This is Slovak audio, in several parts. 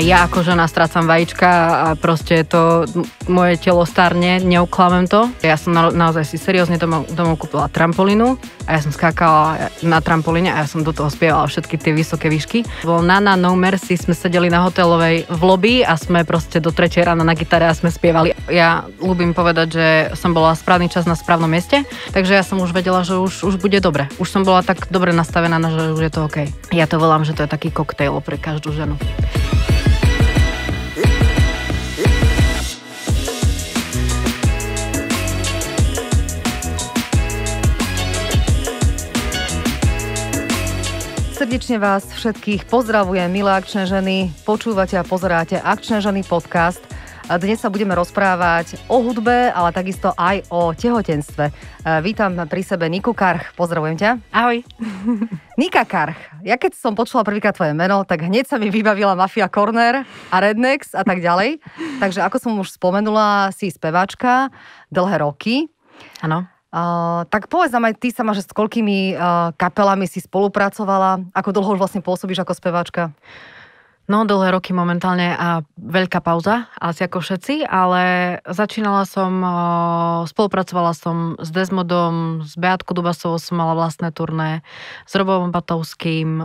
Ja ako žena strácam vajíčka a proste to moje telo starne, neuklamem to. Ja som na, naozaj si seriózne domov, domov kúpila trampolínu a ja som skákala na trampolíne a ja som do toho spievala všetky tie vysoké výšky. Bol Nana No Mercy, sme sedeli na hotelovej v lobby a sme proste do 3 rána na gitare a sme spievali. Ja ľúbim povedať, že som bola správny čas na správnom mieste, takže ja som už vedela, že už, už bude dobre. Už som bola tak dobre nastavená, že už je to OK. Ja to volám, že to je taký koktejl pre každú ženu. Srdečne vás všetkých pozdravujem, milé akčné ženy. Počúvate a pozeráte Akčné ženy podcast. A dnes sa budeme rozprávať o hudbe, ale takisto aj o tehotenstve. Vítam pri sebe Niku Karch. Pozdravujem ťa. Ahoj. Nika Karch. Ja keď som počula prvýkrát tvoje meno, tak hneď sa mi vybavila Mafia Corner a Rednex a tak ďalej. Takže ako som už spomenula, si speváčka dlhé roky. Áno. Uh, tak povedz nám aj ty sama, že s koľkými uh, kapelami si spolupracovala, ako dlho už vlastne pôsobíš ako speváčka? No, dlhé roky momentálne a veľká pauza, asi ako všetci, ale začínala som, uh, spolupracovala som s Desmodom, s Beatkou Dubasovou som mala vlastné turné, s Robom Batovským,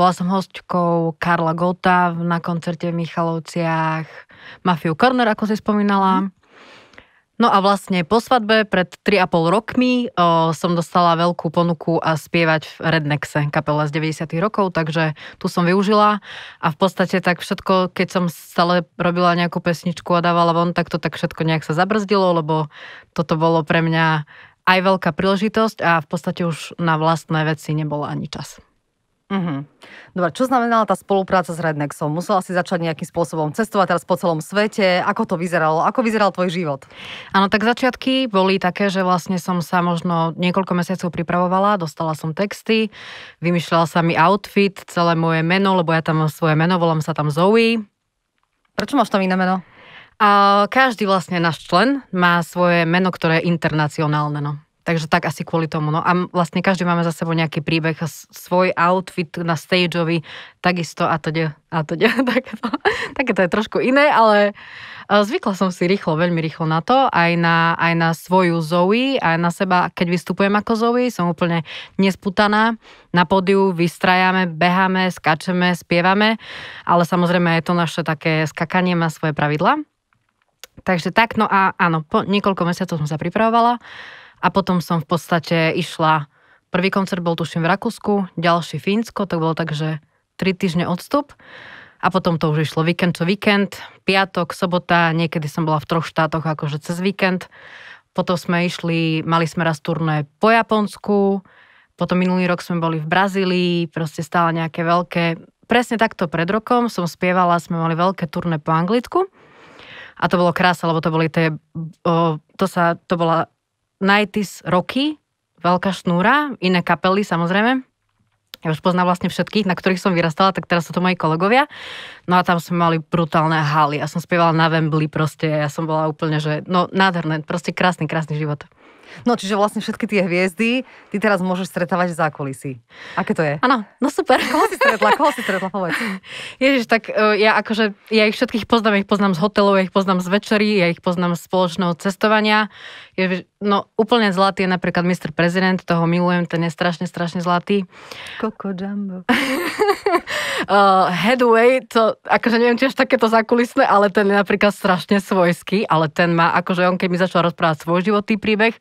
bola som hostkou Karla Gota na koncerte v Michalovciach, Mafiu Corner, ako si spomínala. Mm. No a vlastne po svadbe pred 3,5 rokmi o, som dostala veľkú ponuku a spievať v Rednexe, kapela z 90 rokov, takže tu som využila a v podstate tak všetko, keď som stále robila nejakú pesničku a dávala von, tak to tak všetko nejak sa zabrzdilo, lebo toto bolo pre mňa aj veľká príležitosť a v podstate už na vlastné veci nebolo ani čas. Uh-huh. Dobre, čo znamenala tá spolupráca s Rednexom? Musela si začať nejakým spôsobom cestovať teraz po celom svete? Ako to vyzeralo? Ako vyzeral tvoj život? Áno, tak začiatky boli také, že vlastne som sa možno niekoľko mesiacov pripravovala, dostala som texty, vymýšľala sa mi outfit, celé moje meno, lebo ja tam mám svoje meno, volám sa tam Zoe. Prečo máš tam iné meno? A každý vlastne náš člen má svoje meno, ktoré je internacionálne. No. Takže tak asi kvôli tomu. No a vlastne každý máme za sebou nejaký príbeh, svoj outfit na stageovi, takisto a to a to takéto, takéto je trošku iné, ale zvykla som si rýchlo, veľmi rýchlo na to, aj na, aj na svoju Zoe, aj na seba, keď vystupujem ako Zoe, som úplne nesputaná. Na pódiu vystrajame, beháme, skačeme, spievame, ale samozrejme aj to naše také skakanie má svoje pravidla. Takže tak, no a áno, po niekoľko mesiacov som sa pripravovala a potom som v podstate išla, prvý koncert bol tuším v Rakúsku, ďalší Fínsko, to bolo tak, že 3 týždne odstup. A potom to už išlo víkend čo víkend, piatok, sobota, niekedy som bola v troch štátoch akože cez víkend. Potom sme išli, mali sme raz turné po Japonsku, potom minulý rok sme boli v Brazílii, proste stále nejaké veľké, presne takto pred rokom som spievala, sme mali veľké turné po Anglicku. A to bolo krása, lebo to boli tie, o, to sa, to bola 90 roky, veľká šnúra, iné kapely samozrejme. Ja už poznám vlastne všetkých, na ktorých som vyrastala, tak teraz sú to moji kolegovia. No a tam sme mali brutálne haly. Ja som spievala na Wembley proste, ja som bola úplne, že no nádherné, proste krásny, krásny život. No čiže vlastne všetky tie hviezdy ty teraz môžeš stretávať v zákulisí. Aké to je? Áno, no super. Koho si stretla? Koho si stretla? Povedz. Ježiš, tak uh, ja akože, ja ich všetkých poznám, ja ich poznám z hotelov, ja ich poznám z večerí, ja ich poznám z spoločného cestovania. Ježiš, no úplne zlatý je napríklad Mr. Prezident, toho milujem, ten je strašne, strašne zlatý. Coco Jumbo. uh, Headway, to akože neviem tiež takéto zákulisné, ale ten je napríklad strašne svojský, ale ten má, akože on keď mi začal rozprávať svoj životný príbeh,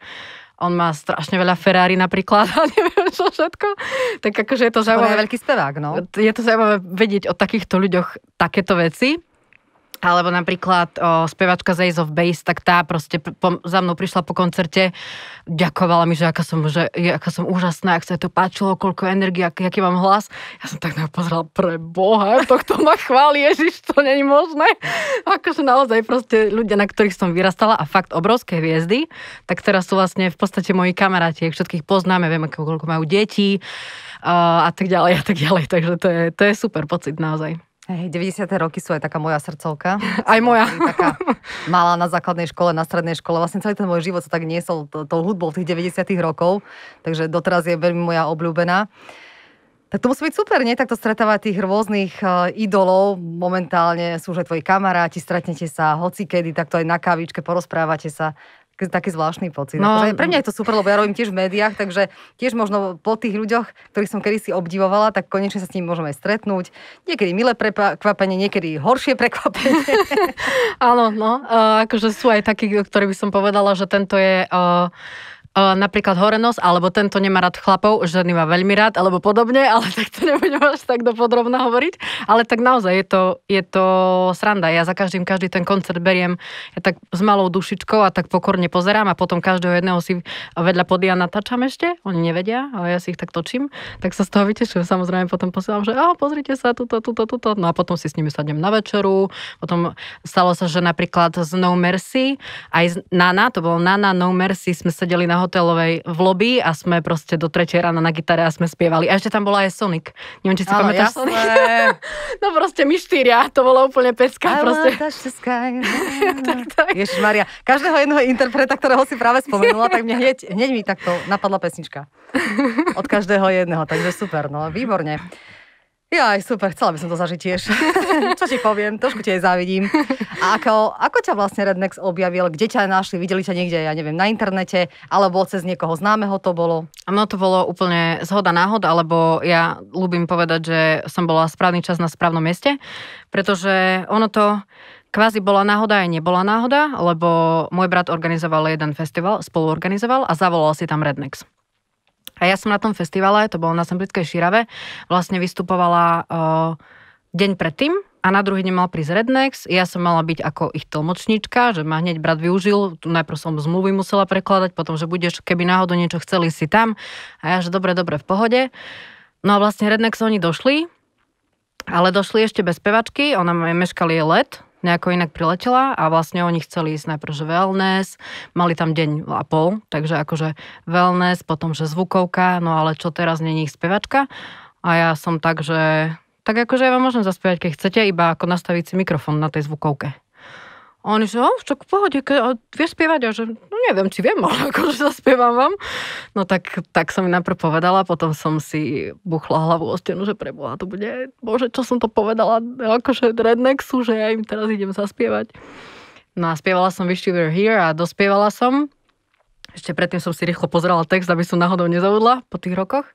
on má strašne veľa Ferrari napríklad a neviem čo všetko. Tak akože je to zaujímavé. On je veľký spevák, no. Je to zaujímavé vedieť o takýchto ľuďoch takéto veci. Alebo napríklad o, spevačka z Ace of Base, tak tá proste po, za mnou prišla po koncerte, ďakovala mi, že aká som, že, aká som úžasná, ak sa to páčilo, koľko energie, aký, aký mám hlas. Ja som tak na pozrela, pre Boha, kto ma chváli, Ježiš, to není možné. Akože naozaj proste ľudia, na ktorých som vyrastala a fakt obrovské hviezdy, tak teraz sú vlastne v podstate moji kamaráti, všetkých poznáme, vieme, koľko majú detí a, a tak ďalej a tak ďalej. Takže to je, to je super pocit naozaj. Hej, 90. roky sú aj taká moja srdcovka. Aj moja. Taká malá na základnej škole, na strednej škole. Vlastne celý ten môj život sa tak niesol tou hudbou tých 90. rokov, takže doteraz je veľmi moja obľúbená. Tak to musí byť super, nie? Takto stretávať tých rôznych uh, idolov. Momentálne sú už aj tvoji kamaráti, stretnete sa hoci kedy, takto aj na kavičke, porozprávate sa taký zvláštny pocit. No, akože pre mňa je to super, lebo ja robím tiež v médiách, takže tiež možno po tých ľuďoch, ktorých som kedysi obdivovala, tak konečne sa s nimi môžeme aj stretnúť. Niekedy milé prekvapenie, niekedy horšie prekvapenie. Áno, no, akože sú aj takí, ktorí by som povedala, že tento je... Uh, napríklad horenos, alebo tento nemá rád chlapov, ženy má veľmi rád, alebo podobne, ale tak to nebudem až tak dopodrobne hovoriť. Ale tak naozaj je to, je to sranda. Ja za každým, každý ten koncert beriem ja tak s malou dušičkou a tak pokorne pozerám a potom každého jedného si vedľa podia natáčam ešte. Oni nevedia, ale ja si ich tak točím. Tak sa z toho vytešujem. Samozrejme potom posielam, že oh, pozrite sa, tuto, tuto, tuto. No a potom si s nimi sadnem na večeru. Potom stalo sa, že napríklad z No Mercy, aj z Nana, to bolo Nana, No Mercy, sme sedeli na hotelovej v lobby a sme proste do tretej rána na gitare a sme spievali. A ešte tam bola aj Sonic. Neviem, či si Áno, pamätáš Sonic. no proste my štyria, to bolo úplne pecka. I proste. tak, tak. Každého jedného interpreta, ktorého si práve spomenula, tak mne hneď, hneď mi takto napadla pesnička. Od každého jedného, takže super, no výborne. Ja aj super, chcela by som to zažiť tiež. Čo ti poviem, trošku ti aj závidím. A ako, ako ťa vlastne Rednex objavil? Kde ťa našli? Videli ťa niekde, ja neviem, na internete? Alebo cez niekoho známeho to bolo? No to bolo úplne zhoda náhod, alebo ja ľúbim povedať, že som bola správny čas na správnom mieste, pretože ono to kvázi bola náhoda aj nebola náhoda, lebo môj brat organizoval jeden festival, spoluorganizoval a zavolal si tam Rednex. A ja som na tom festivale, to bolo na Semplickej Širave, vlastne vystupovala uh, deň predtým a na druhý deň mal prísť Rednex. Ja som mala byť ako ich tlmočníčka, že ma hneď brat využil. Tu najprv som zmluvy musela prekladať, potom, že budeš, keby náhodou niečo chceli si tam. A ja, že dobre, dobre, v pohode. No a vlastne Rednex oni došli, ale došli ešte bez pevačky, ona meškali let, nejako inak priletela a vlastne oni chceli ísť najprv, že wellness, mali tam deň a pol, takže akože wellness, potom, že zvukovka, no ale čo teraz není ich spevačka a ja som tak, že tak akože ja vám môžem zaspievať, keď chcete, iba ako nastaviť si mikrofón na tej zvukovke. A oni že, oh, čo v pohode, ke, vieš spievať? A že, no neviem, či viem, ale akože zaspievam vám. No tak, tak som mi najprv povedala, potom som si buchla hlavu o stenu, že preboha, to bude, bože, čo som to povedala, akože Rednexu, že ja im teraz idem zaspievať. No a spievala som Wish You Were Here a dospievala som. Ešte predtým som si rýchlo pozerala text, aby som náhodou nezaudla po tých rokoch.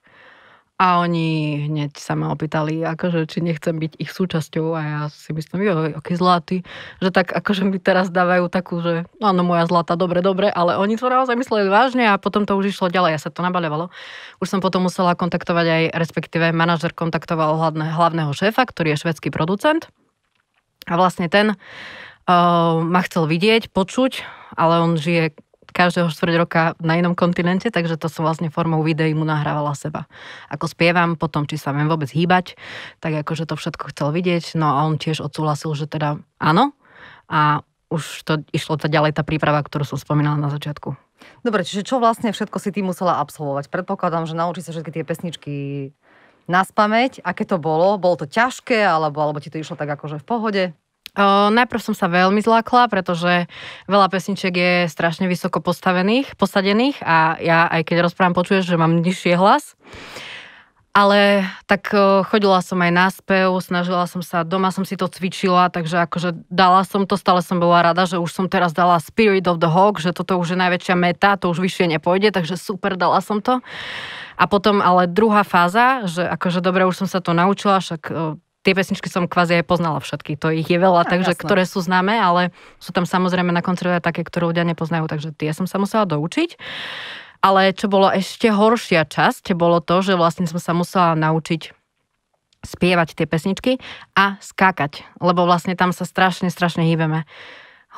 A oni hneď sa ma opýtali, akože, či nechcem byť ich súčasťou. A ja si myslím, jo, aký zlatý, že tak akože mi teraz dávajú takú, že áno, moja zlata, dobre, dobre, ale oni to naozaj mysleli vážne a potom to už išlo ďalej, ja sa to nabaľovalo. Už som potom musela kontaktovať aj, respektíve manažer kontaktoval hlavne, hlavného šéfa, ktorý je švedský producent. A vlastne ten uh, ma chcel vidieť, počuť, ale on žije každého štvrť roka na inom kontinente, takže to som vlastne formou videí mu nahrávala seba. Ako spievam, potom či sa viem vôbec hýbať, tak akože to všetko chcel vidieť, no a on tiež odsúhlasil, že teda áno a už to išlo to ďalej tá príprava, ktorú som spomínala na začiatku. Dobre, čiže čo vlastne všetko si ty musela absolvovať? Predpokladám, že naučí sa všetky tie pesničky na spameť. Aké to bolo? Bolo to ťažké, alebo, alebo ti to išlo tak akože v pohode? O, najprv som sa veľmi zlákla, pretože veľa pesničiek je strašne vysoko postavených, posadených a ja aj keď rozprávam, počuješ, že mám nižšie hlas. Ale tak chodila som aj na spev, snažila som sa, doma som si to cvičila, takže akože dala som to, stále som bola rada, že už som teraz dala Spirit of the Hawk, že toto už je najväčšia meta, to už vyššie nepôjde, takže super, dala som to. A potom ale druhá fáza, že akože dobre, už som sa to naučila, však tie pesničky som kvázi aj poznala všetky, to ich je veľa, tak, takže jasné. ktoré sú známe, ale sú tam samozrejme na koncerte také, ktoré ľudia nepoznajú, takže tie som sa musela doučiť. Ale čo bolo ešte horšia časť, bolo to, že vlastne som sa musela naučiť spievať tie pesničky a skákať, lebo vlastne tam sa strašne, strašne hýbeme.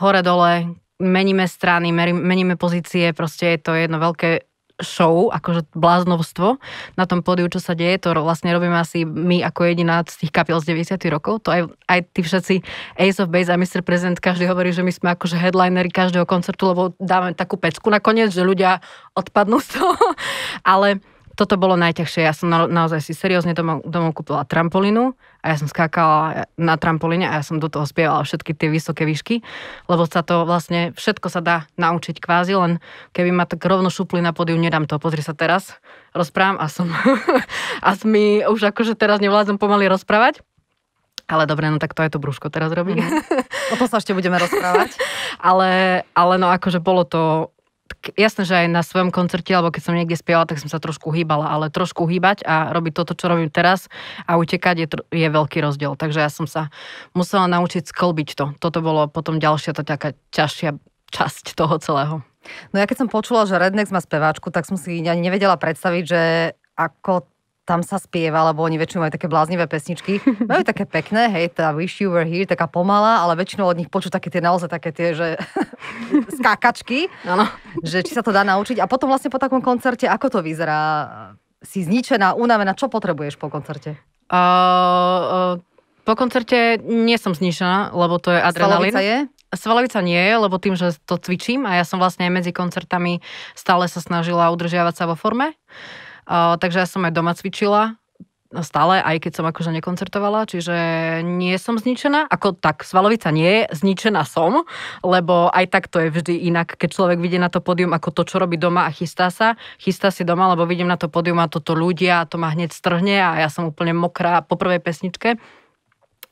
Hore, dole, meníme strany, meníme pozície, proste je to jedno veľké show, akože bláznovstvo na tom pódiu, čo sa deje, to vlastne robíme asi my ako jediná z tých kapiel z 90 rokov. To aj, aj tí všetci Ace of Base a Mr. President, každý hovorí, že my sme akože headlinery každého koncertu, lebo dáme takú pecku nakoniec, že ľudia odpadnú z toho. Ale toto bolo najťažšie. Ja som na, naozaj si seriózne domov, domov kúpila trampolínu a ja som skákala na trampolíne a ja som do toho spievala všetky tie vysoké výšky, lebo sa to vlastne, všetko sa dá naučiť kvázi, len keby ma tak rovno šupli na podiu, nedám to. Pozri sa teraz, rozprávam a som a mi už akože teraz nevládzem pomaly rozprávať. Ale dobre, no tak to aj to brúško teraz robí. Mm. O tom sa ešte budeme rozprávať. ale, ale no akože bolo to jasné, že aj na svojom koncerte, alebo keď som niekde spievala, tak som sa trošku hýbala, ale trošku hýbať a robiť toto, čo robím teraz a utekať je, je veľký rozdiel. Takže ja som sa musela naučiť sklbiť to. Toto bolo potom ďalšia to taká ťažšia časť toho celého. No ja keď som počula, že Rednex má speváčku, tak som si ani nevedela predstaviť, že ako tam sa spieva, lebo oni väčšinou majú také bláznivé pesničky. Majú také pekné, hej, tá Wish You Were Here, taká pomalá, ale väčšinou od nich počuť také tie naozaj také tie, že skákačky. Ano. Že či sa to dá naučiť. A potom vlastne po takom koncerte, ako to vyzerá? Si zničená, unavená, čo potrebuješ po koncerte? Uh, uh, po koncerte nie som zničená, lebo to je adrenalín. Svalovica je? Svalovica nie je, lebo tým, že to cvičím a ja som vlastne aj medzi koncertami stále sa snažila udržiavať sa vo forme. Takže ja som aj doma cvičila, stále, aj keď som akože nekoncertovala, čiže nie som zničená. Ako tak, Svalovica nie zničená som, lebo aj tak to je vždy inak, keď človek vidie na to pódium ako to, čo robí doma a chystá sa. Chystá si doma, lebo vidím na to pódium a toto ľudia a to ma hneď strhne a ja som úplne mokrá po prvej pesničke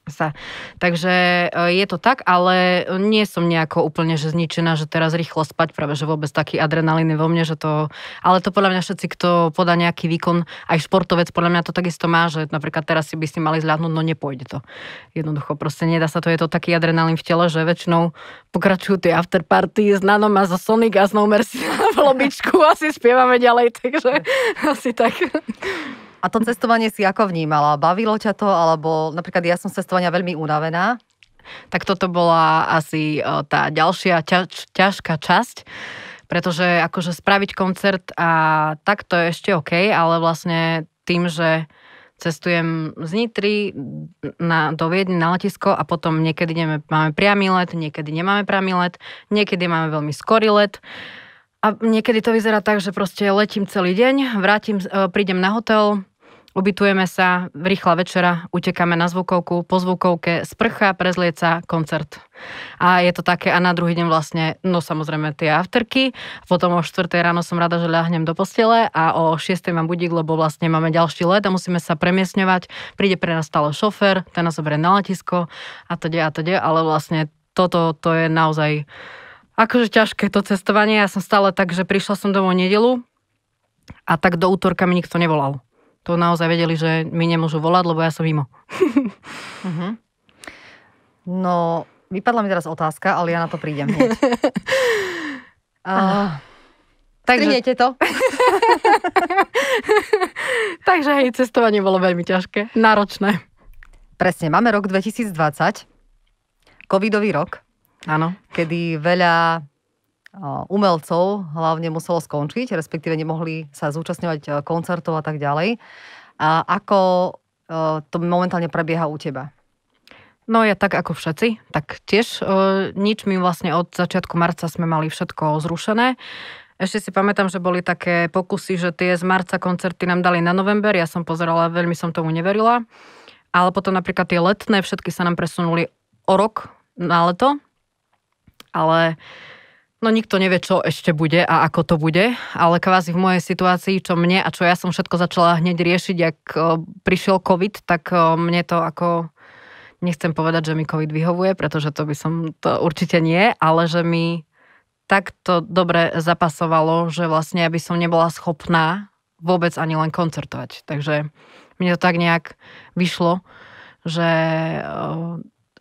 sa. Takže e, je to tak, ale nie som nejako úplne že zničená, že teraz rýchlo spať, práve že vôbec taký adrenalín je vo mne, že to... Ale to podľa mňa všetci, kto podá nejaký výkon, aj športovec, podľa mňa to takisto má, že napríklad teraz si by si mali zľadnúť, no nepôjde to. Jednoducho, proste nedá sa to, je to taký adrenalín v tele, že väčšinou pokračujú tie afterparty s Nanom a zo Sonic a s No Mercy v lobičku a si spievame ďalej, takže asi tak. A to cestovanie si ako vnímala? Bavilo ťa to? Alebo napríklad ja som z cestovania veľmi unavená. Tak toto bola asi e, tá ďalšia ťaž, ťažká časť, pretože akože spraviť koncert a tak to je ešte OK, ale vlastne tým, že cestujem z Nitry na, do Viedne na letisko a potom niekedy ideme, máme priamy let, niekedy nemáme priamy let, niekedy máme veľmi skorý let. A niekedy to vyzerá tak, že proste letím celý deň, vrátim, e, prídem na hotel, Ubytujeme sa, rýchla večera, utekáme na zvukovku, po zvukovke, sprcha, prezlieca, koncert. A je to také, a na druhý deň vlastne, no samozrejme tie afterky, potom o 4 ráno som rada, že ľahnem do postele a o 6 mám budík, lebo vlastne máme ďalší let a musíme sa premiesňovať. Príde pre nás stále šofér, ten nás zoberie na letisko a to a to ale vlastne toto to je naozaj akože ťažké to cestovanie. Ja som stále tak, že prišla som domov nedelu a tak do útorka mi nikto nevolal to naozaj vedeli, že mi nemôžu volať, lebo ja som mimo. uh-huh. No, vypadla mi teraz otázka, ale ja na to prídem hneď. uh, takže... to. takže hej, cestovanie bolo veľmi ťažké, náročné. Presne, máme rok 2020, covidový rok. Áno. Kedy veľa umelcov hlavne muselo skončiť, respektíve nemohli sa zúčastňovať koncertov a tak ďalej. A ako to momentálne prebieha u teba? No ja tak ako všetci, tak tiež nič mi vlastne od začiatku marca sme mali všetko zrušené. Ešte si pamätám, že boli také pokusy, že tie z marca koncerty nám dali na november, ja som pozerala, veľmi som tomu neverila. Ale potom napríklad tie letné, všetky sa nám presunuli o rok na leto. Ale No nikto nevie, čo ešte bude a ako to bude, ale kvázi v mojej situácii, čo mne a čo ja som všetko začala hneď riešiť, ak prišiel COVID, tak mne to ako, nechcem povedať, že mi COVID vyhovuje, pretože to by som, to určite nie, ale že mi takto dobre zapasovalo, že vlastne aby som nebola schopná vôbec ani len koncertovať. Takže mne to tak nejak vyšlo, že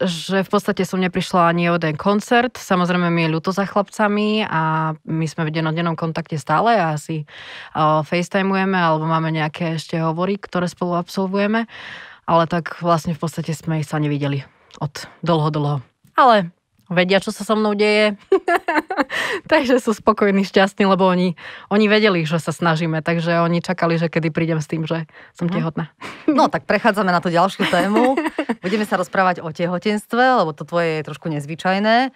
že v podstate som neprišla ani o jeden koncert. Samozrejme mi je ľúto za chlapcami a my sme v denodennom kontakte stále a asi uh, facetimujeme alebo máme nejaké ešte hovory, ktoré spolu absolvujeme. Ale tak vlastne v podstate sme ich sa nevideli od dlho, dlho. Ale vedia, čo sa so mnou deje. takže sú spokojní, šťastní, lebo oni, oni vedeli, že sa snažíme, takže oni čakali, že kedy prídem s tým, že som mhm. tehotná. no tak prechádzame na tú ďalšiu tému. Budeme sa rozprávať o tehotenstve, lebo to tvoje je trošku nezvyčajné.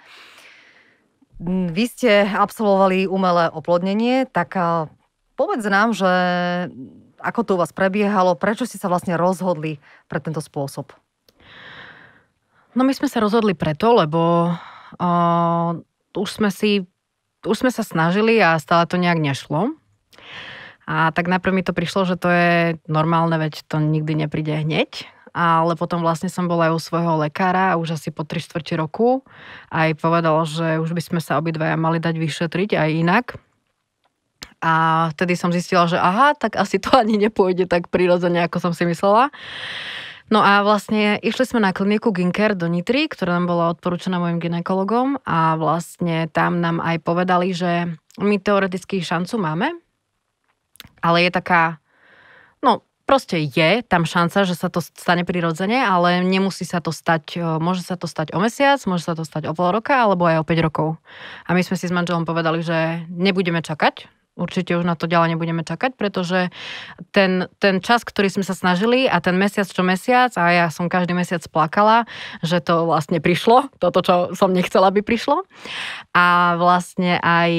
Vy ste absolvovali umelé oplodnenie, tak povedz nám, že ako to u vás prebiehalo, prečo ste sa vlastne rozhodli pre tento spôsob? No my sme sa rozhodli preto, lebo uh, už sme si, už sme sa snažili a stále to nejak nešlo. A tak najprv mi to prišlo, že to je normálne, veď to nikdy nepríde hneď. Ale potom vlastne som bola aj u svojho lekára už asi po 3 čtvrte roku. Aj povedal, že už by sme sa obidvaja mali dať vyšetriť aj inak. A vtedy som zistila, že aha, tak asi to ani nepôjde tak prirodzene, ako som si myslela. No a vlastne išli sme na kliniku Ginker do Nitry, ktorá nám bola odporúčaná mojim ginekologom a vlastne tam nám aj povedali, že my teoreticky šancu máme, ale je taká, no proste je tam šanca, že sa to stane prirodzene, ale nemusí sa to stať, môže sa to stať o mesiac, môže sa to stať o pol roka, alebo aj o 5 rokov. A my sme si s manželom povedali, že nebudeme čakať, určite už na to ďalej nebudeme čakať, pretože ten, ten čas, ktorý sme sa snažili a ten mesiac čo mesiac a ja som každý mesiac plakala, že to vlastne prišlo, toto, čo som nechcela, by prišlo. A vlastne aj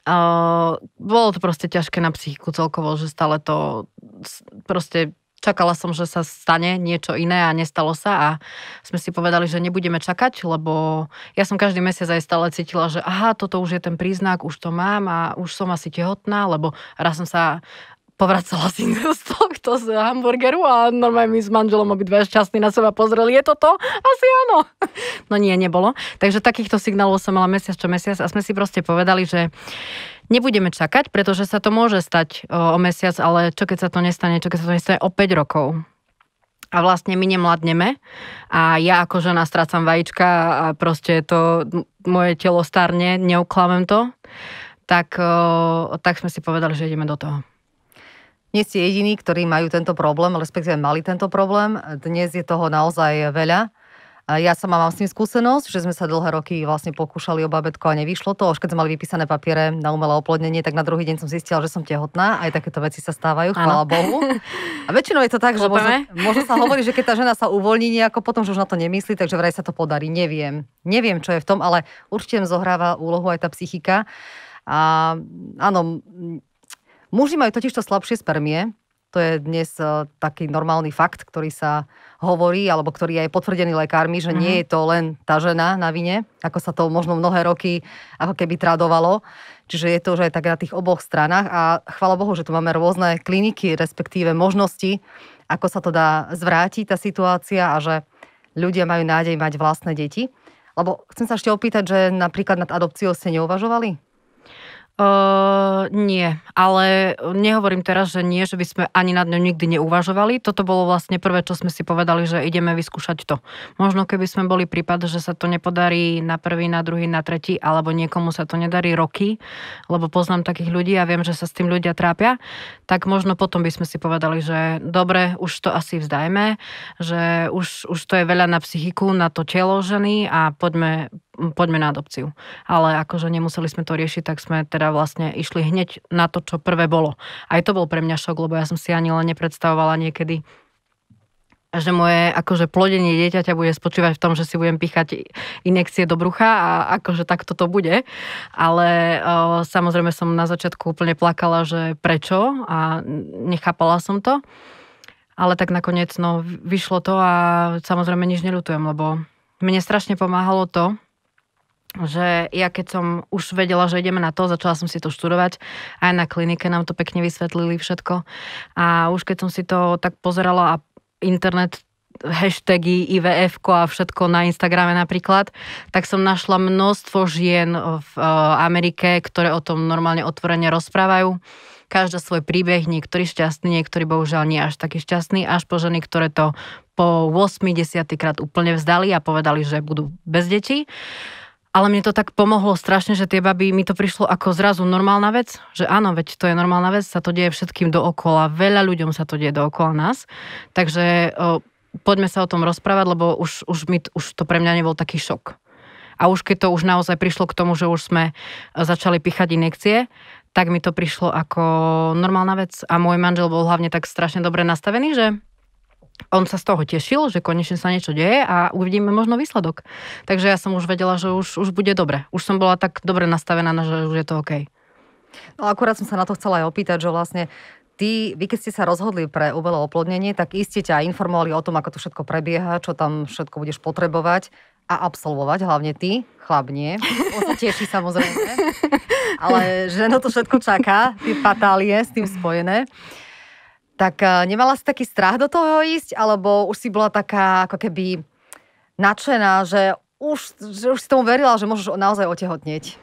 Uh, bolo to proste ťažké na psychiku celkovo, že stále to proste čakala som, že sa stane niečo iné a nestalo sa a sme si povedali, že nebudeme čakať, lebo ja som každý mesiac aj stále cítila, že aha, toto už je ten príznak, už to mám a už som asi tehotná, lebo raz som sa povracala si z tohto z hamburgeru a normálne my s manželom obidve šťastní na seba pozreli, je to to? Asi áno. No nie, nebolo. Takže takýchto signálov som mala mesiac čo mesiac a sme si proste povedali, že nebudeme čakať, pretože sa to môže stať o, mesiac, ale čo keď sa to nestane, čo keď sa to nestane o 5 rokov a vlastne my nemladneme a ja ako žena strácam vajíčka a proste to moje telo starne, neuklamem to, tak, tak sme si povedali, že ideme do toho. Nie ste jediní, ktorí majú tento problém, respektíve mali tento problém. Dnes je toho naozaj veľa. Ja sama mám s tým skúsenosť, že sme sa dlhé roky vlastne pokúšali o babetko a nevyšlo to. Už keď sme mali vypísané papiere na umelé oplodnenie, tak na druhý deň som zistila, že som tehotná. Aj takéto veci sa stávajú, chvála Bohu. A väčšinou je to tak, že možno, možno sa hovorí, že keď tá žena sa uvoľní nejako, potom že už na to nemyslí, takže vraj sa to podarí. Neviem. Neviem, čo je v tom, ale určite zohráva úlohu aj tá psychika. A áno, Muži majú totiž to slabšie spermie, to je dnes uh, taký normálny fakt, ktorý sa hovorí, alebo ktorý je aj potvrdený lekármi, že mm-hmm. nie mhm. je to len tá žena na vine, ako sa to možno mnohé roky ako keby tradovalo. Čiže je to už aj tak na tých oboch stranách a chvála Bohu, že tu máme rôzne kliniky, respektíve možnosti, ako sa to dá zvrátiť tá situácia a že ľudia majú nádej mať vlastné deti. Lebo chcem sa ešte opýtať, že napríklad nad adopciou ste neuvažovali? Nie, ale nehovorím teraz, že nie, že by sme ani nad ňou nikdy neuvažovali. Toto bolo vlastne prvé, čo sme si povedali, že ideme vyskúšať to. Možno keby sme boli prípad, že sa to nepodarí na prvý, na druhý, na tretí, alebo niekomu sa to nedarí roky, lebo poznám takých ľudí a viem, že sa s tým ľudia trápia, tak možno potom by sme si povedali, že dobre, už to asi vzdajme, že už, už to je veľa na psychiku, na to telo ženy a poďme, poďme na adopciu. Ale akože nemuseli sme to riešiť, tak sme teda vlastne išli hneď na to, čo prvé bolo. Aj to bol pre mňa šok, lebo ja som si ani len nepredstavovala niekedy, že moje akože plodenie dieťaťa bude spočívať v tom, že si budem píchať inekcie do brucha a akože takto to bude. Ale o, samozrejme som na začiatku úplne plakala, že prečo a nechápala som to. Ale tak nakoniec no, vyšlo to a samozrejme nič neľutujem, lebo mne strašne pomáhalo to, že ja keď som už vedela, že ideme na to, začala som si to študovať, aj na klinike nám to pekne vysvetlili všetko a už keď som si to tak pozerala a internet hashtagy IVF a všetko na Instagrame napríklad, tak som našla množstvo žien v e, Amerike, ktoré o tom normálne otvorene rozprávajú. Každá svoj príbeh, niektorý šťastný, niektorý bohužiaľ nie až taký šťastný, až po ženy, ktoré to po 8-10 krát úplne vzdali a povedali, že budú bez detí. Ale mne to tak pomohlo strašne, že tie baby, mi to prišlo ako zrazu normálna vec, že áno, veď to je normálna vec, sa to deje všetkým dookola, veľa ľuďom sa to deje dookola nás. Takže o, poďme sa o tom rozprávať, lebo už, už, mi, už to pre mňa nebol taký šok. A už keď to už naozaj prišlo k tomu, že už sme začali pichať inekcie, tak mi to prišlo ako normálna vec. A môj manžel bol hlavne tak strašne dobre nastavený, že on sa z toho tešil, že konečne sa niečo deje a uvidíme možno výsledok. Takže ja som už vedela, že už, už bude dobre. Už som bola tak dobre nastavená, že už je to OK. No akurát som sa na to chcela aj opýtať, že vlastne ty, vy keď ste sa rozhodli pre umelé oplodnenie, tak iste ťa informovali o tom, ako to všetko prebieha, čo tam všetko budeš potrebovať a absolvovať, hlavne ty, chlap nie. On sa teší samozrejme. Ale ženo to všetko čaká, tie fatálie s tým spojené. Tak eh, nemala si taký strach do toho ísť, alebo už si bola taká ako keby nadšená, že už, že už si tomu verila, že môžeš naozaj otehotnieť?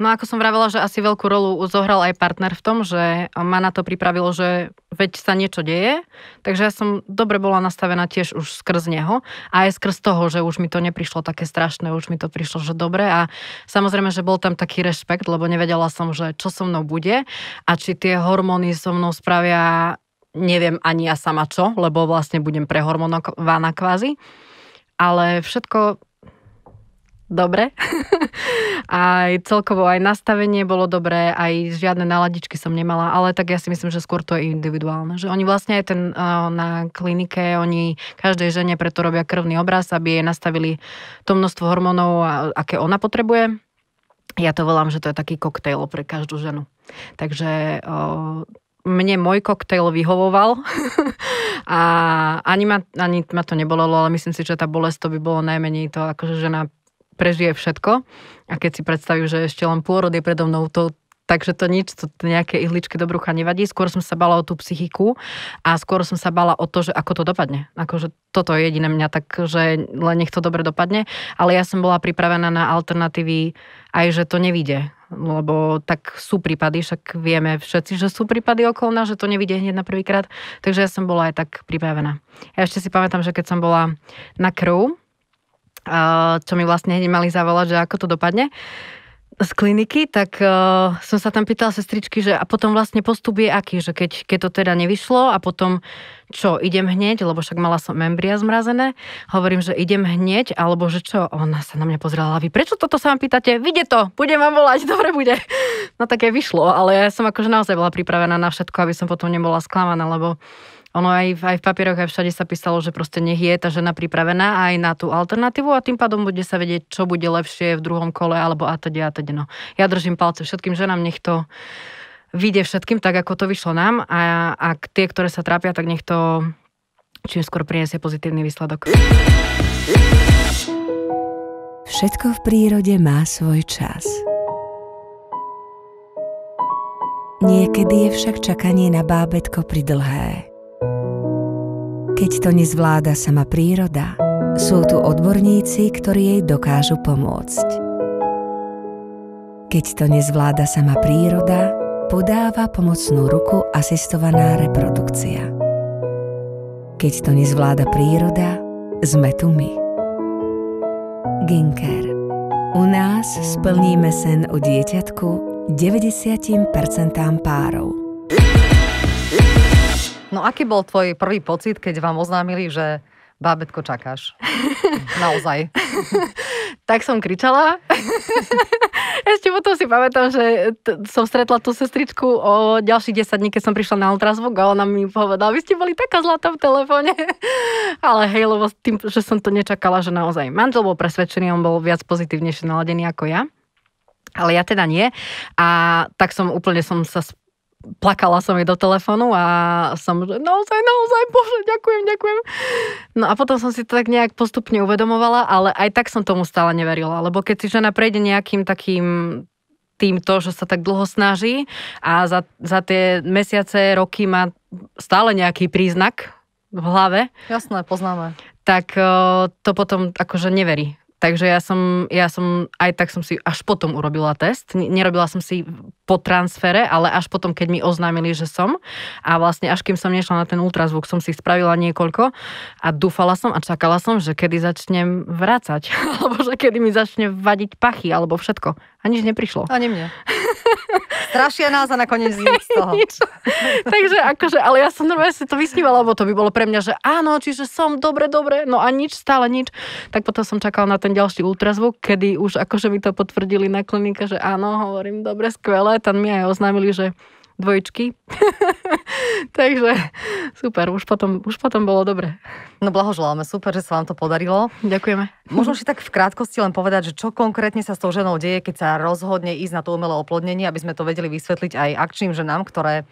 No ako som vravela, že asi veľkú rolu zohral aj partner v tom, že ma na to pripravilo, že veď sa niečo deje, takže ja som dobre bola nastavená tiež už skrz neho a aj skrz toho, že už mi to neprišlo také strašné, už mi to prišlo, že dobre a samozrejme, že bol tam taký rešpekt, lebo nevedela som, že čo so mnou bude a či tie hormóny so mnou spravia neviem ani ja sama čo, lebo vlastne budem prehormonovaná kvázi. Ale všetko dobre. aj celkovo aj nastavenie bolo dobré, aj žiadne naladičky som nemala, ale tak ja si myslím, že skôr to je individuálne. Že oni vlastne aj ten na klinike, oni každej žene preto robia krvný obraz, aby jej nastavili to množstvo hormónov, aké ona potrebuje. Ja to volám, že to je taký koktejl pre každú ženu. Takže mne môj koktejl vyhovoval a ani ma, ani ma to nebolelo, ale myslím si, že tá bolesť to by bolo najmenej to, akože žena prežije všetko a keď si predstavím, že ešte len pôrod je predo mnou, to, takže to nič, to nejaké ihličky do brucha nevadí. Skôr som sa bala o tú psychiku a skôr som sa bala o to, že ako to dopadne. Akože toto je jediné mňa tak, že len nech to dobre dopadne. Ale ja som bola pripravená na alternatívy aj, že to nevíde lebo tak sú prípady, však vieme všetci, že sú prípady okolo nás, že to nevidie hneď na prvýkrát, takže ja som bola aj tak pripravená. Ja ešte si pamätám, že keď som bola na krv, čo mi vlastne hneď mali zavolať, že ako to dopadne, z kliniky, tak uh, som sa tam pýtala sestričky, že a potom vlastne postup je aký, že keď, keď to teda nevyšlo a potom čo, idem hneď, lebo však mala som membria zmrazené, hovorím, že idem hneď, alebo že čo, ona sa na mňa pozrela, vy prečo toto sa vám pýtate, vidie to, budem vám volať, dobre bude. No tak aj vyšlo, ale ja som akože naozaj bola pripravená na všetko, aby som potom nebola sklamaná, lebo ono aj, aj v papieroch, aj všade sa písalo, že proste nech je tá žena pripravená aj na tú alternatívu a tým pádom bude sa vedieť, čo bude lepšie v druhom kole alebo a teda a teda. No. Ja držím palce všetkým ženám, nech to vyjde všetkým tak, ako to vyšlo nám a ak tie, ktoré sa trápia, tak nech to čím skôr priniesie pozitívny výsledok. Všetko v prírode má svoj čas. Niekedy je však čakanie na bábetko pridlhé. Keď to nezvláda sama príroda, sú tu odborníci, ktorí jej dokážu pomôcť. Keď to nezvláda sama príroda, podáva pomocnú ruku asistovaná reprodukcia. Keď to nezvláda príroda, sme tu my. Ginker. U nás splníme sen o dieťatku 90% párov. No aký bol tvoj prvý pocit, keď vám oznámili, že bábetko čakáš? Naozaj. tak som kričala. Ešte potom si pamätám, že t- som stretla tú sestričku o ďalších 10 dní, keď som prišla na ultrazvuk a ona mi povedala, vy ste boli taká zlatá v telefóne. Ale hej, lebo tým, že som to nečakala, že naozaj manžel bol presvedčený, on bol viac pozitívnejšie naladený ako ja. Ale ja teda nie. A tak som úplne som sa plakala som jej do telefónu a som, že naozaj, naozaj, bože, ďakujem, ďakujem. No a potom som si to tak nejak postupne uvedomovala, ale aj tak som tomu stále neverila, lebo keď si žena prejde nejakým takým týmto, že sa tak dlho snaží a za, za tie mesiace, roky má stále nejaký príznak v hlave. Jasné, poznáme. Tak to potom akože neverí. Takže ja som, ja som, aj tak som si až potom urobila test. Nerobila som si po transfere, ale až potom, keď mi oznámili, že som. A vlastne až kým som nešla na ten ultrazvuk, som si spravila niekoľko a dúfala som a čakala som, že kedy začnem vrácať. alebo že kedy mi začne vadiť pachy, alebo všetko. A nič neprišlo. Ani mne. Strašia nás a nakoniec nič z toho. Takže akože, ale ja som normálne si to vysnívala, lebo to by bolo pre mňa, že áno, čiže som, dobre, dobre, no a nič, stále nič. Tak potom som čakala na ten ďalší ultrazvuk, kedy už akože mi to potvrdili na klinike, že áno, hovorím, dobre, skvelé. Tam mi aj oznámili, že dvojčky. Takže super, už potom, už potom bolo dobre. No blahoželáme, super, že sa vám to podarilo. Ďakujeme. Možno si tak v krátkosti len povedať, že čo konkrétne sa s tou ženou deje, keď sa rozhodne ísť na to umelé oplodnenie, aby sme to vedeli vysvetliť aj akčným ženám, ktoré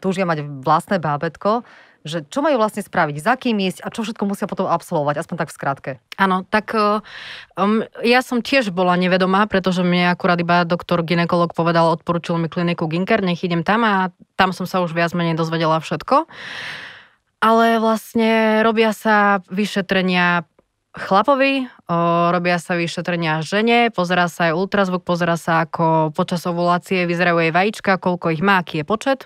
túžia mať vlastné bábetko že čo majú vlastne spraviť, za kým ísť a čo všetko musia potom absolvovať, aspoň tak v skratke. Áno, tak um, ja som tiež bola nevedomá, pretože mne akurát iba doktor ginekolog povedal, odporučil mi kliniku Ginker, nech idem tam a tam som sa už viac menej dozvedela všetko. Ale vlastne robia sa vyšetrenia chlapovi, o, robia sa vyšetrenia žene, pozera sa aj ultrazvuk, pozera sa ako počas ovulácie vyzerajú jej vajíčka, koľko ich má, aký je počet.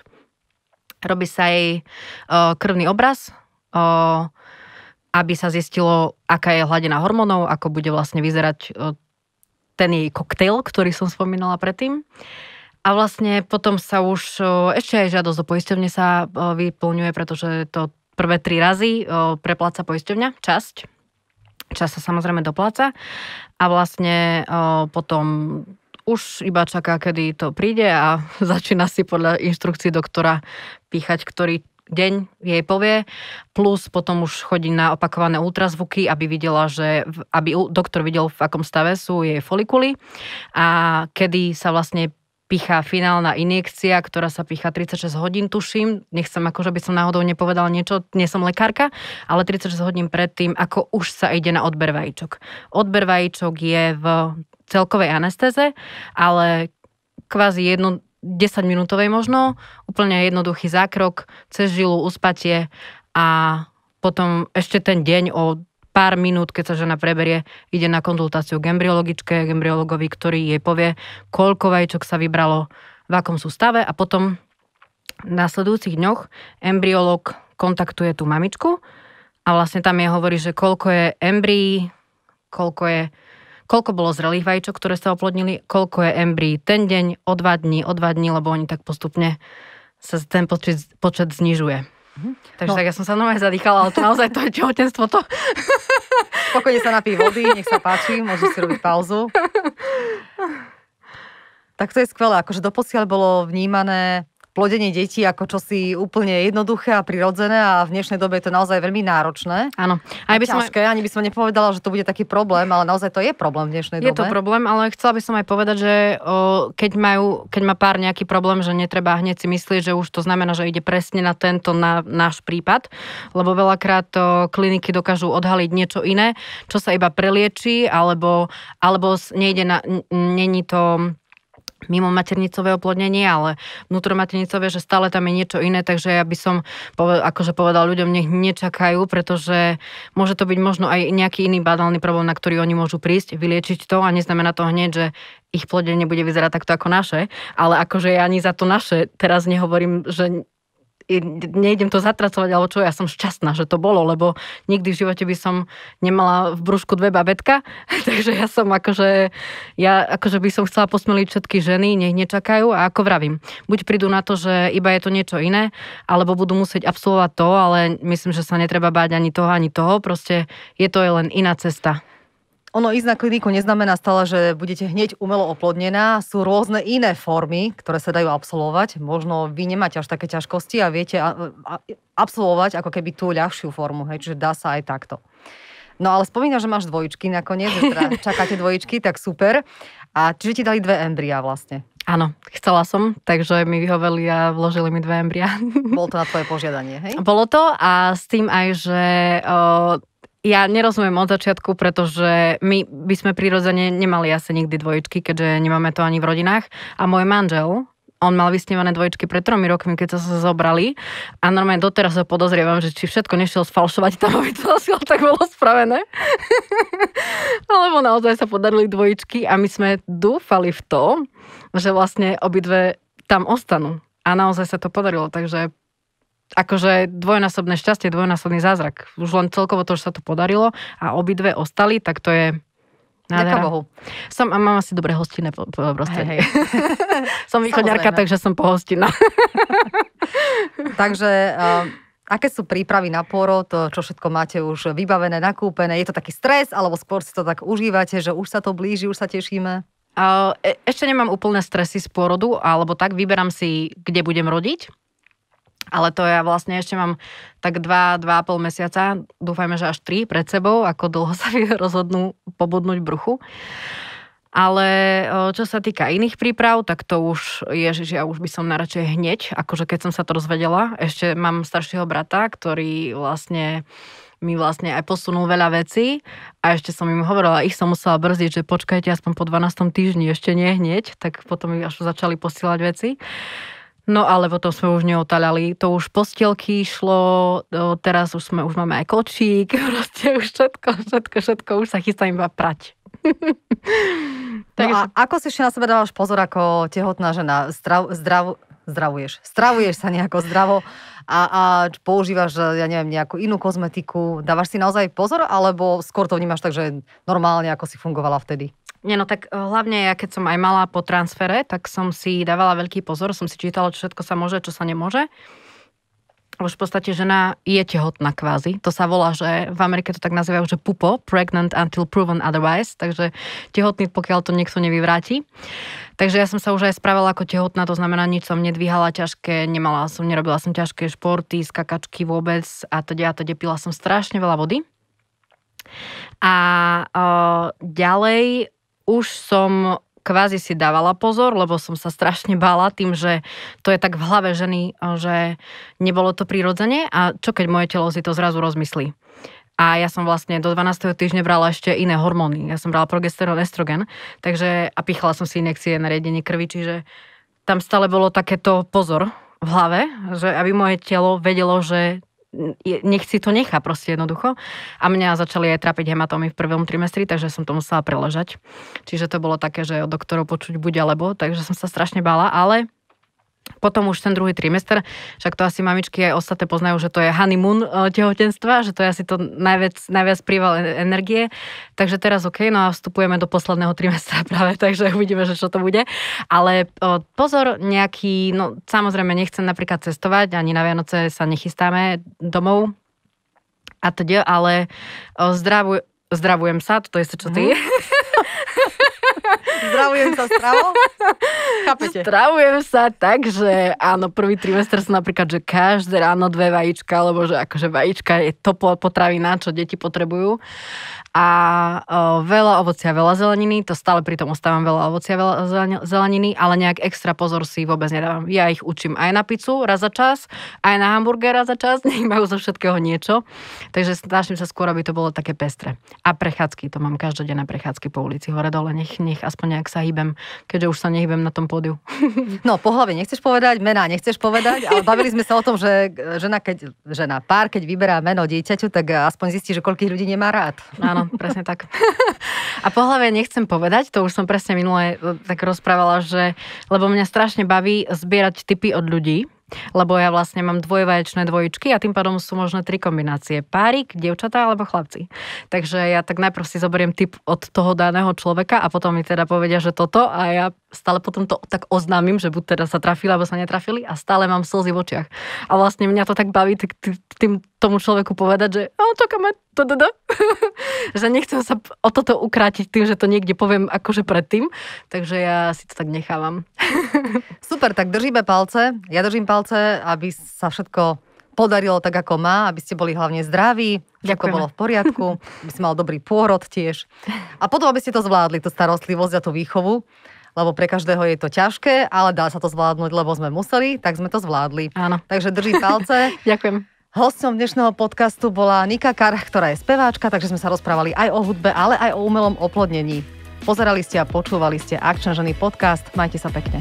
Robí sa jej krvný obraz, aby sa zistilo, aká je hladina hormónov, ako bude vlastne vyzerať ten jej koktejl, ktorý som spomínala predtým. A vlastne potom sa už, ešte aj žiadosť o poisťovne sa vyplňuje, pretože to prvé tri razy prepláca poisťovňa, časť. Časť sa samozrejme dopláca. A vlastne potom už iba čaká, kedy to príde a začína si podľa inštrukcií doktora píchať, ktorý deň jej povie, plus potom už chodí na opakované ultrazvuky, aby videla, že, aby doktor videl, v akom stave sú jej folikuly a kedy sa vlastne pichá finálna injekcia, ktorá sa pichá 36 hodín, tuším. Nechcem akože by som náhodou nepovedala niečo, nie som lekárka, ale 36 hodín predtým, ako už sa ide na odber vajíčok. Odber vajíčok je v celkovej anestéze, ale kvázi jedno, 10 minútovej možno, úplne jednoduchý zákrok, cez žilu, uspatie a potom ešte ten deň o pár minút, keď sa žena preberie, ide na konzultáciu k embryologičke, k embryologovi, ktorý jej povie, koľko vajíčok sa vybralo, v akom sú stave a potom v následujúcich dňoch embryolog kontaktuje tú mamičku a vlastne tam je hovorí, že koľko je embryí, koľko je koľko bolo zrelých vajíčok, ktoré sa oplodnili, koľko je embryí ten deň, o dva dní, o dva dní, lebo oni tak postupne sa ten počet, počet znižuje. Mhm. Takže no. tak ja som sa normálne zadýchala, ale to naozaj to je tehotenstvo to. Spokojne sa napí vody, nech sa páči, môžeš si robiť pauzu. Tak to je skvelé, akože doposiaľ bolo vnímané plodenie detí ako čosi úplne jednoduché a prirodzené a v dnešnej dobe je to naozaj veľmi náročné. Áno. A by ťažké, som... ani by som nepovedala, že to bude taký problém, ale naozaj to je problém v dnešnej je dobe. Je to problém, ale chcela by som aj povedať, že o, keď, majú, keď má pár nejaký problém, že netreba hneď si myslieť, že už to znamená, že ide presne na tento na, náš prípad, lebo veľakrát to kliniky dokážu odhaliť niečo iné, čo sa iba prelieči, alebo, alebo nejde na, není to mimo maternicové oplodnenie, ale vnútromaternicové, že stále tam je niečo iné, takže ja by som povedal, akože povedal ľuďom, nech nečakajú, pretože môže to byť možno aj nejaký iný badálny problém, na ktorý oni môžu prísť, vyliečiť to a neznamená to hneď, že ich plodenie bude vyzerať takto ako naše, ale akože ja ani za to naše teraz nehovorím, že nejdem to zatracovať, alebo čo, ja som šťastná, že to bolo, lebo nikdy v živote by som nemala v brúšku dve babetka, takže ja som akože, ja akože by som chcela posmeliť všetky ženy, nech nečakajú. A ako vravím, buď prídu na to, že iba je to niečo iné, alebo budú musieť absolvovať to, ale myslím, že sa netreba báť ani toho, ani toho, proste je to len iná cesta. Ono ísť na kliniku neznamená stále, že budete hneď umelo oplodnená. Sú rôzne iné formy, ktoré sa dajú absolvovať. Možno vy nemáte až také ťažkosti a viete absolvovať ako keby tú ľahšiu formu. Hej, čiže dá sa aj takto. No ale spomína, že máš dvojičky nakoniec, že teda čakáte dvojičky, tak super. A čiže ti dali dve embria vlastne. Áno, chcela som, takže mi vyhoveli a vložili mi dve embria. Bolo to na tvoje požiadanie, hej? Bolo to a s tým aj, že o, ja nerozumiem od začiatku, pretože my by sme prirodzene nemali asi nikdy dvojičky, keďže nemáme to ani v rodinách. A môj manžel, on mal vysnívané dvojičky pred tromi rokmi, keď sa zobrali a normálne doteraz ho podozrievam, že či všetko nešiel sfalšovať tam, aby to asi tak bolo spravené. Alebo naozaj sa podarili dvojičky a my sme dúfali v to, že vlastne obidve tam ostanú. A naozaj sa to podarilo, takže akože dvojnásobné šťastie, dvojnásobný zázrak. Už len celkovo to, že sa to podarilo a obidve ostali, tak to je nádhera. Bohu. Som, a mám asi dobré hostinné prostredie. Hey, hey. som východňarka, takže som pohostinná. takže uh, aké sú prípravy na pôrod, čo všetko máte už vybavené, nakúpené? Je to taký stres, alebo skôr si to tak užívate, že už sa to blíži, už sa tešíme? E, ešte nemám úplné stresy z pôrodu, alebo tak, vyberám si, kde budem rodiť. Ale to ja vlastne ešte mám tak 2-2,5 mesiaca, dúfajme, že až 3 pred sebou, ako dlho sa rozhodnú pobudnúť bruchu. Ale čo sa týka iných príprav, tak to už je, že ja už by som naradšej hneď, akože keď som sa to rozvedela. Ešte mám staršieho brata, ktorý vlastne mi vlastne aj posunul veľa vecí a ešte som im hovorila, ich som musela brzdiť, že počkajte aspoň po 12. týždni, ešte nie hneď, tak potom mi až začali posielať veci. No ale potom sme už neotaľali. To už postielky išlo, teraz už sme, už máme aj kočík, proste už všetko, všetko, všetko, už sa chystá iba prať. no a ako si ešte na sebe dávaš pozor ako tehotná žena? Zdrav, zdrav, zdravuješ. Stravuješ sa nejako zdravo a, a používaš, ja neviem, nejakú inú kozmetiku. Dávaš si naozaj pozor, alebo skôr to vnímaš tak, že normálne, ako si fungovala vtedy? Nie, no tak eh, hlavne ja, keď som aj mala po transfere, tak som si dávala veľký pozor, som si čítala, čo všetko sa môže, čo sa nemôže už v podstate žena je tehotná kvázi. To sa volá, že v Amerike to tak nazývajú, že pupo, pregnant until proven otherwise, takže tehotný, pokiaľ to niekto nevyvráti. Takže ja som sa už aj spravila ako tehotná, to znamená, nič som nedvíhala ťažké, nemala som, nerobila som ťažké športy, skakačky vôbec a teda a teda pila som strašne veľa vody. A uh, ďalej už som kvázi si dávala pozor, lebo som sa strašne bála tým, že to je tak v hlave ženy, že nebolo to prirodzene a čo keď moje telo si to zrazu rozmyslí. A ja som vlastne do 12. týždňa brala ešte iné hormóny. Ja som brala progesterón, estrogen, takže a pichala som si inekcie na riedenie krvi, čiže tam stále bolo takéto pozor v hlave, že aby moje telo vedelo, že nech si to nechá proste jednoducho. A mňa začali aj trapiť hematómy v prvom trimestri, takže som to musela preležať. Čiže to bolo také, že od doktorov počuť buď alebo, takže som sa strašne bála, ale potom už ten druhý trimester, však to asi mamičky aj ostatné poznajú, že to je honeymoon e, tehotenstva, že to je asi to najviac, najviac príval energie. Takže teraz OK, no a vstupujeme do posledného trimestra práve, takže uvidíme, že čo to bude. Ale o, pozor, nejaký, no samozrejme nechcem napríklad cestovať, ani na Vianoce sa nechystáme domov a teda, ale o, zdravuj, zdravujem sa, to je čo ty. Mm. Zdravujem sa stravo? Zdravujem sa tak, že áno, prvý trimester som napríklad, že každé ráno dve vajíčka, lebo že akože vajíčka je to potravina, čo deti potrebujú a o, veľa ovocia, veľa zeleniny, to stále pri tom ostávam veľa ovocia, veľa zeleniny, ale nejak extra pozor si vôbec nedávam. Ja ich učím aj na pizzu raz za čas, aj na hamburger raz za čas, nech majú zo všetkého niečo. Takže snažím sa skôr, aby to bolo také pestre. A prechádzky, to mám každodenné prechádzky po ulici hore dole, nech, nech aspoň nejak sa hýbem, keďže už sa nehybem na tom pódiu. No, po hlave nechceš povedať, mená nechceš povedať, ale bavili sme sa o tom, že žena, keď, žena pár, keď vyberá meno dieťaťu, tak aspoň zistí, že koľkých ľudí nemá rád. Áno, presne tak. A po hlave nechcem povedať, to už som presne minule e, tak rozprávala, že lebo mňa strašne baví zbierať typy od ľudí, lebo ja vlastne mám dvojvaječné dvojičky a tým pádom sú možné tri kombinácie. Párik, dievčatá alebo chlapci. Takže ja tak najprv si zoberiem typ od toho daného človeka a potom mi teda povedia, že toto a ja stále potom to tak oznámim, že buď teda sa trafili alebo sa netrafili a stále mám slzy v očiach. A vlastne mňa to tak baví tak tým tomu človeku povedať, že o, čakáme, to, to, to. že nechcem sa o toto ukrátiť tým, že to niekde poviem akože predtým, takže ja si to tak nechávam. Super, tak držíme palce. Ja držím palce, aby sa všetko podarilo tak, ako má, aby ste boli hlavne zdraví, všetko bolo v poriadku, aby si mal dobrý pôrod tiež. A potom, aby ste to zvládli, tú starostlivosť a tú výchovu lebo pre každého je to ťažké, ale dá sa to zvládnuť, lebo sme museli, tak sme to zvládli. Áno. Takže držím palce. Ďakujem. Hostom dnešného podcastu bola Nika Kar, ktorá je speváčka, takže sme sa rozprávali aj o hudbe, ale aj o umelom oplodnení. Pozerali ste a počúvali ste Akčná ženy podcast. Majte sa pekne.